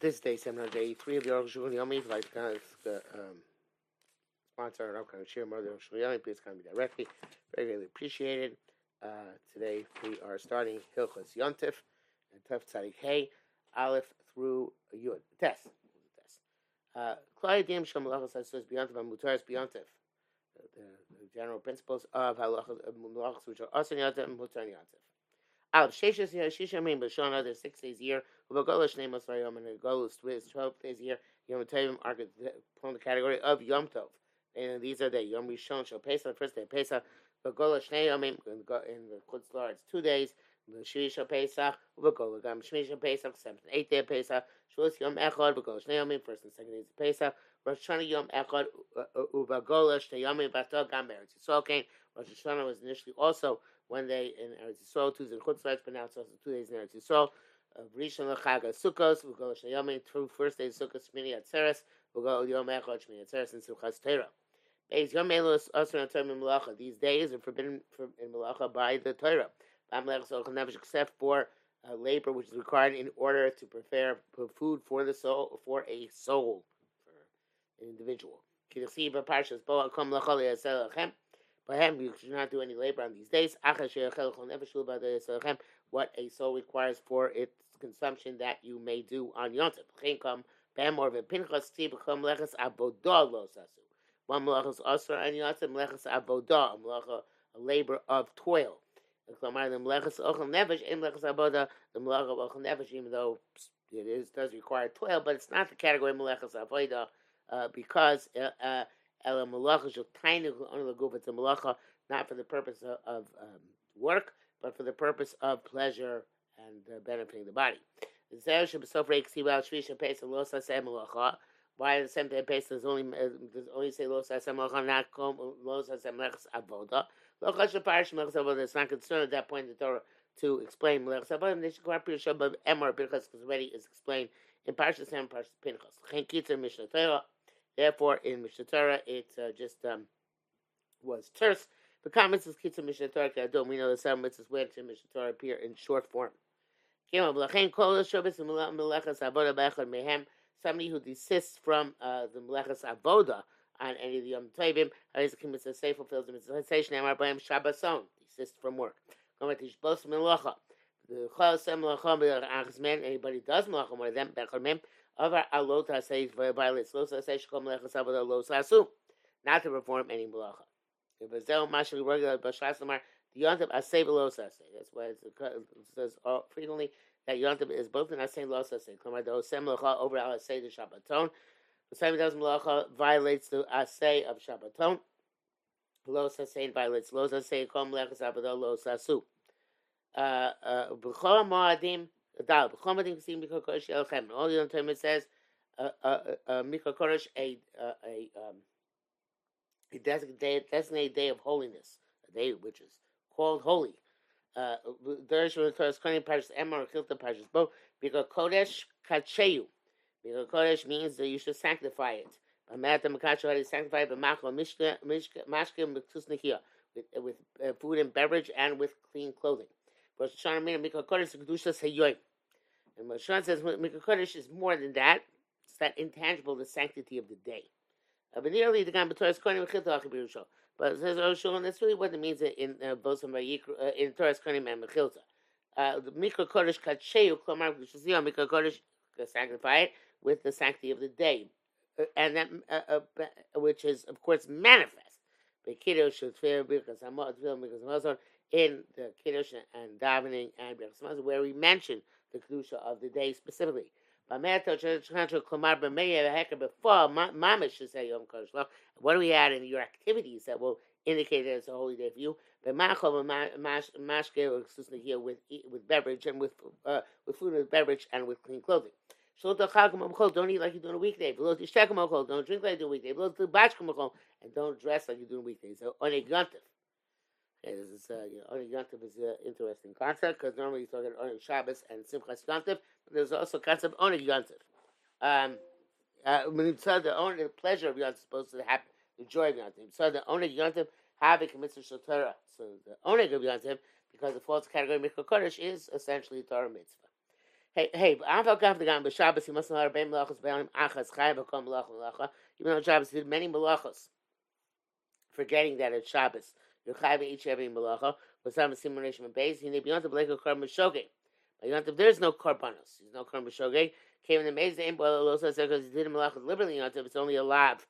this day, seminar day three of the Aruch Shulchan Yomi. If you'd like to uh, um, sponsor an upcoming share more of the Aruch Shulchan Yomi, please contact me directly. Very greatly appreciated. Uh, today we are starting Hilchos Yontif and Tef Tzadik Hey, Aleph through Yud. Test. Klayadim Shem Malachas Hasos Beyontif and Mutaris Beyontif. The general principles of halachas which are asan yontif and mutar yontif. Aleph Sheshes Shisha Meim B'Shana. There's six days a year. Ubagolish Nemos Vayom and Golus Twiz. Twelve days a year. Yom Tovim are from the category of Yom Tov. And these are the Yom Rishon Shal Pesach, the first day of Pesach. Ubagolish Neyomim in the Lar it's two days. Shvisha Pesach, Ubagol Gam Shmisha Pesach, seventh and eighth day of Pesach. Shavuos Yom Echad, Ubagolish Neyomim, first and second days of Pesach. Rosh Hashanah Yom Echad, Ubagolish Neyomim, Bato Gam Eretz Yisrael came. Rosh Hashanah was initially also one day in Eretz Yisrael, Tuesday in Chutz but now it's also two days in Eretz Yisrael. Rishon Lachag Sukkos, Ubagolish Neyomim, through first day of Sukkos, Shmini Atzeres, Ubagol Yom Echad, Shmini Atzeres, and Sukkos Torah. These days are forbidden in Malacha by the Torah except for uh, labor which is required in order to prepare food for the soul for a soul an individual. Him, you should not do any labor on these days. What a soul requires for its consumption that you may do on Yontif. One melachas asra and Yontif melachas avodah, a labor of toil. Even though it is does require twelve, but it's not the category of melechas avoda uh, because uh, uh, ela melacha shel tiny on the goof it's a melacha not for the purpose of, of um, work but for the purpose of pleasure and uh, benefiting the body. Why the same day does only uh, does only say los asem not los asem avoda? It's not concerned at that point in the Torah to explain Melech Sabadim. They already is explained in Parshas Sam, Parshas Pinchas. Therefore, in Mishnah Torah, it uh, just um, was terse. The comments is Kitzer Mishnah Torah. Don't we know the seven mitzvahs where to Mishnah Torah appear in short form? Somebody who desists from uh, the Melechas Avodah on any of the Yom Tovim. Harizakim mitzvah say fulfills the mitzvah. Shnei Amar B'Hem Shabbason. Desist from work. The. Anybody does Melacha more than Bechol Los Los. Not to perform any The Asay Hasei. That's why it says frequently that Yontav is both an Asay Los Hasei. Come to Sem Melacha over Al Asay the Shabbaton. The same does malacha violates the asay of Shabbaton. Lo sasein violates lo sasei kom lechas abadol lo sasu. Uh, uh, b'chol moadim dal mikra kodesh elchem. All the other time it says uh, mikra kodesh a a um, a designated, day of holiness, a day which is called holy. Torah, Kodesh Parshas Emor, Kilta Parshas Bo, because Kodesh Kacheyu. Because Kodesh means that you should sanctify it. Amata Makasha had sanctify it, but Machal Mashkim with with uh, food and beverage and with clean clothing. Rosh Hashanah means Mikra Kodesh Kedusha Seyoyim. And Rosh Hashanah says Mikra Kodesh is more than that. It's that intangible, the sanctity of the day. But nearly the Gan B'Torah Kodesh Mechilta Achibirusho. But it says Rosh Hashanah, that's really what it means in uh, uh, in Torah Kodesh and Mechilta. Uh, the Mikra Kodesh Kacheu Klamar Kedusha Mikra Kodesh sanctify it with the sanctity of the day, uh, and that uh, uh, which is of course manifest. In the kiddush and davening and where we mention the kedusha of the day specifically. What do we add in your activities that will indicate that it's a holy day for you? With with beverage and with uh, with food and beverage and with clean clothing. Don't eat like you do on a weekday. Don't drink like you do on a weekday. And don't dress like you do on a weekday. So this is uh, you know, onegantiv is an interesting concept because normally you talk about on Shabbos and Simchas Yantiv, but there's also a concept of onegantiv. Um, uh, when you said the only the pleasure of Yantiv is supposed to happen, the joy of Yantiv. So the onegantiv have a mitzvah Torah. So the oneg of Yantiv, because the false category Mikra Kodesh is essentially Torah mitzvah. Hey, hey, I'm talking about the Shabbos. He must not have been melachos beilim achas chayav v'kol melach melacha. Even on Shabbos, he did many melachos, forgetting that it's Shabbos. You're each every melacha. For some simulation of base, he beyond the blake of korban. But there's no korbanos. There's no korban shogeg. Came in the maze the imbo also said because he did melachos liberally. Yontiv, it's only a lav.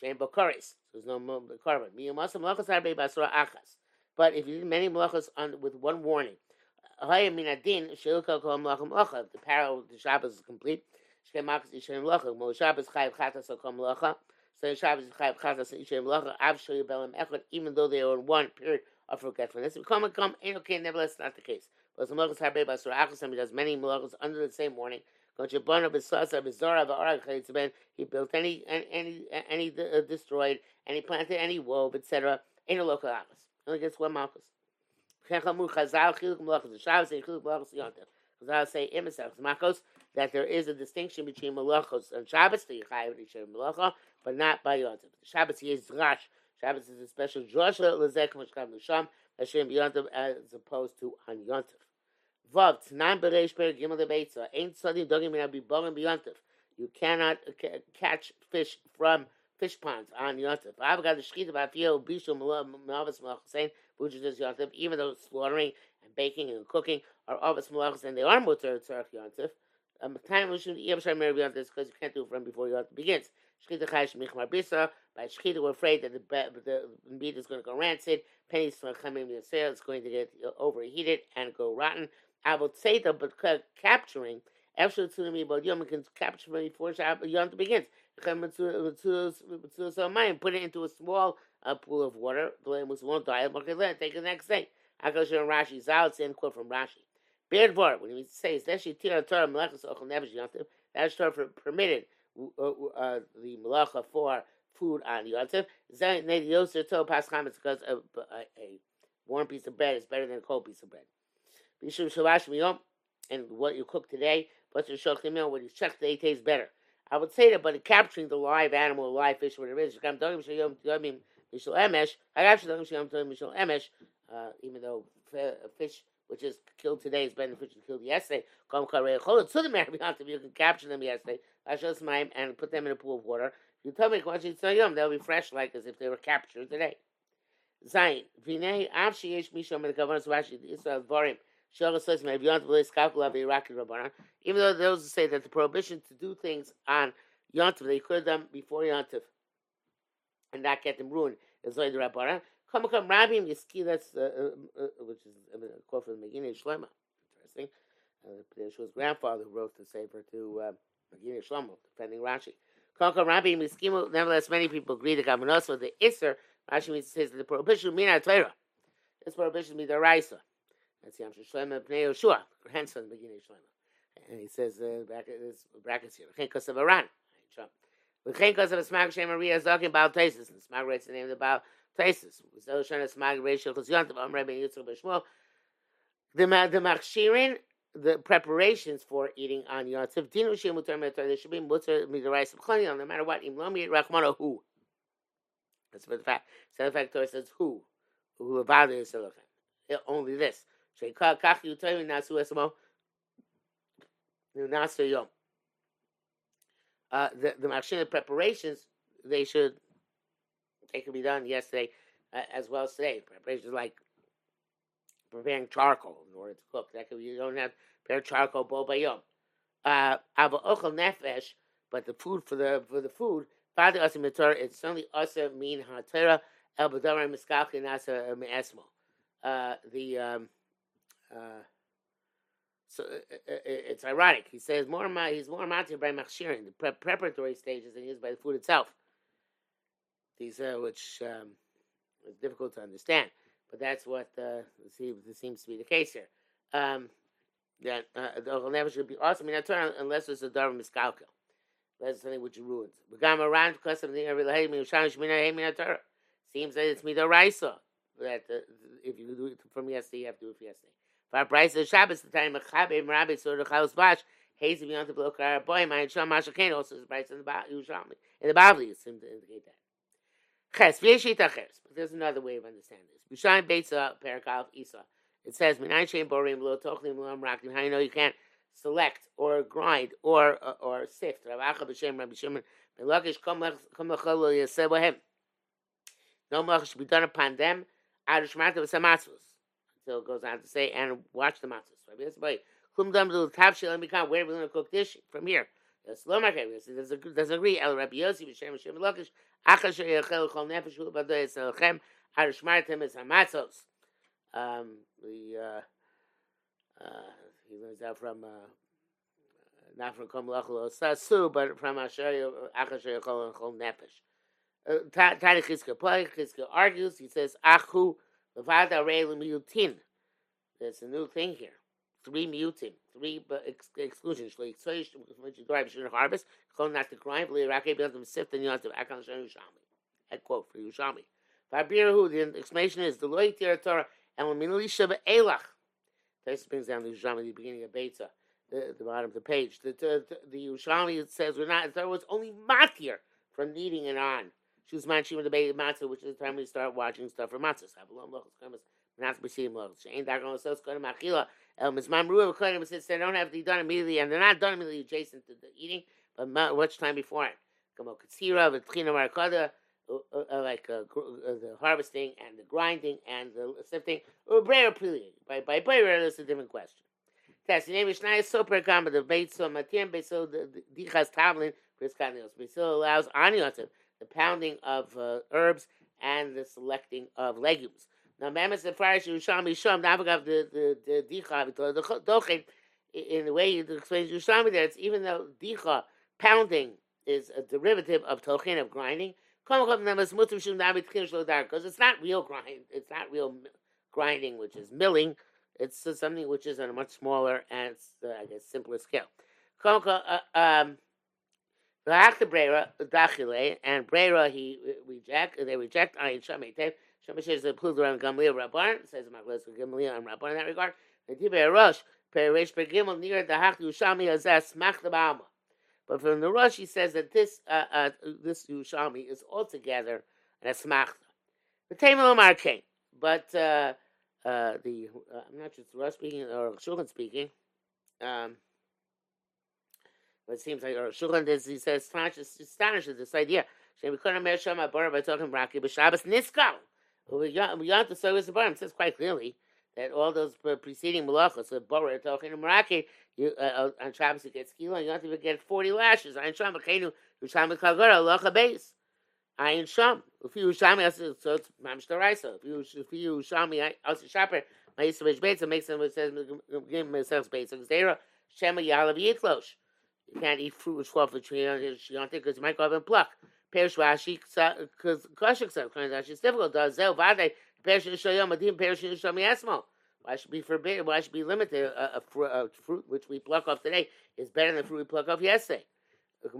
Shem bokaris. So there's no korban. Miyamasa melachos harbe basura achas. But if you did many melachos on with one warning. Haya min adin kol melachim lacha. The parallel of the Shabbos is complete. Shkem makas ishem lacha. Mo Shabbos o kol melacha. Even though they are in one period of forgetfulness. Come and come. Ain't okay. Nevertheless, not the case. He does many melachos under the same warning. He built any any any uh, destroyed, and he planted any wove, etc. Ain't a local achas. Only gets one malchus. Chazal say makos that there is a distinction between malachos and Shabbos, the Yechayev and malacha, but not by Yontif. Shabbos is drash. Shabbos is a special drasha lezek mashkav l'sham Hashem b'yontif as opposed to on Yontif. Vav tnan bereish per gimel lebeitza ain't studying dogim min abiborim b'yontif. You cannot catch fish from fish ponds on Yontif. I've got the shechita b'afiyah ubishu malavas malachos which is Yontif, even though slaughtering and baking and cooking are Avos Malachos and they are Mutter Tzarech Yontif. Um, time we should Yom Shai Mer Yontif because you can't do it from before Yontif begins. Shechita Chayish Michmar Bisa. By Shechita, we're afraid that the, the, the meat is going to go rancid. Pennies from coming in the sale, it's going to get overheated and go rotten. Say that, but capturing, actually, to me, but Yom can capture before Yontif begins. Put it into a small a pool of water. The was won't die. Take the next day. I go show Rashi's out. Same quote from Rashi. Bad word when he says that she tira Torah melechas ochel nefesh yontif. That's Torah permitted uh, uh, the melacha for food on yontif. Zayin nedi yoser to pascham is because a, a, a warm piece of bread is better than a cold piece of bread. Bishum shavash miyom and what you cook today, but your shochem when you check the tastes better. I would say that, but capturing the live animal, live fish, whatever it is, Mishal Emesh, Hagav Shalom Shalom Mishal Emesh, uh, even though fish which is killed today is better than fish killed yesterday, Kom Karei Cholet the Marabiyant, if you can capture them yesterday, Ashos Maim, and put them in a pool of water. You tell me, they'll be fresh like as if they were captured today. Zayin, Vinei, Av Sheyesh Mishal Medekavanas Rashi, Israel Vorim, Shara says, Marabiyant, V'lis Kalkula V'Iraki Rabbanan, even though those say that the prohibition to do things on Yontif, they could have done before Yontif and not get them ruined. Is the Rabbanan. Come come Rabbi Yiski, that's uh, uh, uh, which is a quote from the beginning Shlema. Interesting. Uh, Yeshua's grandfather wrote the Sefer to uh, Maginei Shlomo, defending Rashi. Come Rabbi Yiskimu. Nevertheless, many people agree that Gamanos with the Isser. Rashi means says the prohibition mean Torah. This prohibition means the Raisa. That's the Yam Shlema Bnei Yeshua, grandson of Maginei Shlomo. And he says uh, brackets, brackets here. Because of Iran. V'chein kos of smag shem Maria is talking about Taisus, and the smag writes the name about Taisus. So shana smag ratio chos yontav am Rabbi Yitzchak B'Shmuel. The the machshirin, the preparations for eating on yontav dinu shem mutar metar. There should be mutar midarais b'chani no matter what. Im lo who. That's what the fact. So the fact Torah says who, who about is Only this. Sheikah kach yutayim nasu esmo. Nasu yom uh, the the machine preparations they should they could be done yesterday uh, as well as today. Preparations like preparing charcoal in order to cook. That could you don't have prepare charcoal bo bayom. Uh, ava ochel nefesh, but the food for the for the food. Father asim it's only asa min hatera el badar miskalkin asa me'esmo. Uh, the um, uh, so uh, it's ironic. He says more he's more matir by machshirin, the preparatory stages, than he is by the food itself. These uh, which um, is difficult to understand, but that's what uh, seems, to be the case here. Um, that uh, the never should be awesome in Torah unless it's a dar miskalkel. That's something which ruins. Begam around because of the Torah. Seems that it's midoraisa that uh, if you do it from yesterday, you have to do it for yesterday. For of Shabbos, the time of Chabim Rabbi Sort of Chalos Bash, Hazy beyond the block our boy, my Sham Mashakain also is price in the Yerushalmi. In the Bavli, seems to indicate that. Ches, V'yeshita Ches. But there's another way of understanding this. B'shayim Beitza, Parakal Isa. It says, Minayin Shein Borim, Lo Tochlim, Lo Amrakim. How you know you can't select or grind or uh, or sift. Rav Acha b'shem Rabbi Shimon ben Lakish kom lechol yaseh bohem. No malach should be done upon them. Ad shmarta v'samatzvus. So it goes on to say, and watch the matzvus. Rabbi Yisrael, klum dam to the top shel mikam. Where are we going to cook this from here? Yes, lo makay. Doesn't doesn't agree. El Rabbi Yossi b'shem Hashem Lakish. Acha sheyachel chol nefesh hu b'adoy eselchem. Ad shmartem es hamatzos. Um, the uh, uh, he learns that from uh, not from Kom Lachlo Sasu, but from Asher Achasher Chol Chol Nefesh. Uh, Tani Chizka Play, Chizka argues, he says, Achu Levada Rei Miutin. There's a new thing here. Three mutim, three uh, ex- exclusions. Harvest. Chol not to and Yushami. That quote for Yushami. Fabirahu, the explanation is, the Loy Torah, and Laminali Sheva Elach. This brings down the Yushami the beginning of Beitza, the, the bottom of the page. The, the, the, the Yushami says we're not, there was only matir from kneading it on. She was man, she would debate matzah, which is the time we start watching stuff for matzahs. Not lochos. She ain't that going to say kodim achila. El mizmam ruah says they don't have to be done immediately, and they're not done immediately adjacent to the eating, but much time before it. Kamo katsira, v'tchina marakada, like uh, uh, the harvesting and the grinding and the sifting, or brayer. By by brayer, that's a different question. Test the name is Soper Kama, the Beit So Matim, Beit So Dichas Tavlin, Chris Kanios. Beit So allows Aniotim, the pounding of uh, herbs and the selecting of legumes. Now, Mamas the Farish Yushami Shom, Navagav the the the Dicha, the in the way you explain Yushami there, it's even though Dicha, pounding, is a derivative of Tochin, of grinding, because it's not real grind, it's not real grinding, which is milling. It's something which is on a much smaller and uh, I guess simpler scale. Uh, um, and Brera he reject they reject Ayin Shametev. Around Gamliel Rabban says Gamliel and Rabban in that regard. The Rosh near the Hach Yushami the. But from the Rosh, he says that this uh, uh, this Yushami is altogether an asmachta. The Tamil Markain, but uh, uh, the uh, I'm not sure it's Rosh speaking or Shulchan speaking. Um, but it seems like or Shulchan does he says astonished at this idea. Shem Niskal. We got the service of Bar. says quite clearly that all those preceding malachos, so Bar talking to Meraki, you, uh, uh, on Shabbos you get skila, and you don't even get 40 lashes. Ayin Sham, B'Chenu, Yusham B'Kagara, Locha Beis. Ayin Sham. If you Yusham, so it's Mamish Daraisa. If you, Yusham, also Shaper, Ma'isa Beis Beis, it makes them, it says, give Myself Beis, and Zera, Shema Yalav Yitlosh. You can't eat fruit which fall the tree, because you might go up and pluck. Perish Rashi, because Kashik says, it's difficult. Zel Vade, Perish Shoyam Adim, Perish Shoyam Yasmo. Why should be forbidden? Why should be limited? A, a, fr- a, fruit which we pluck off today is better than the fruit we pluck off yesterday. There's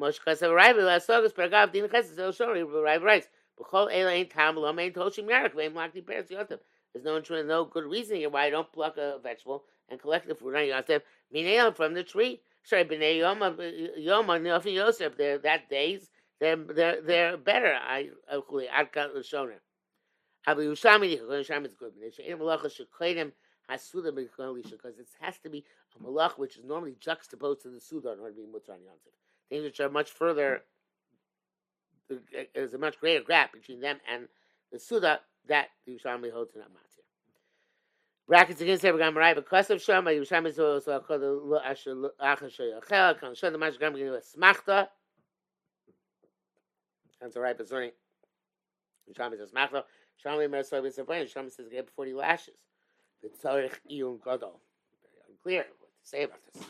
no no good reason here why I don't pluck a vegetable and collect the fruit on Yosef from the tree. Sorry, b'nei Yom uh, Yom Yosef. That days. They're they're they're better. I got the shoner. Abu Yushami Yushami is good. Should claim him hasuda because it has to be a malach which is normally juxtaposed to the suda in order to be mutar yontif. Things which are much further, hmm. there's a much greater gap between them and the suda that the Yerushalmi holds in Amatir. Brackets against every gam right because of Shama Yerushalmi is also called the lo asher achar sheyachel kan shon the mash gam ginu smachta. That's all right, but sorry. Yerushalmi says smachta. Shami Mersoy is a. Shami says get forty lashes. The Tzarech Iyun Gadol. Very unclear what to say about this.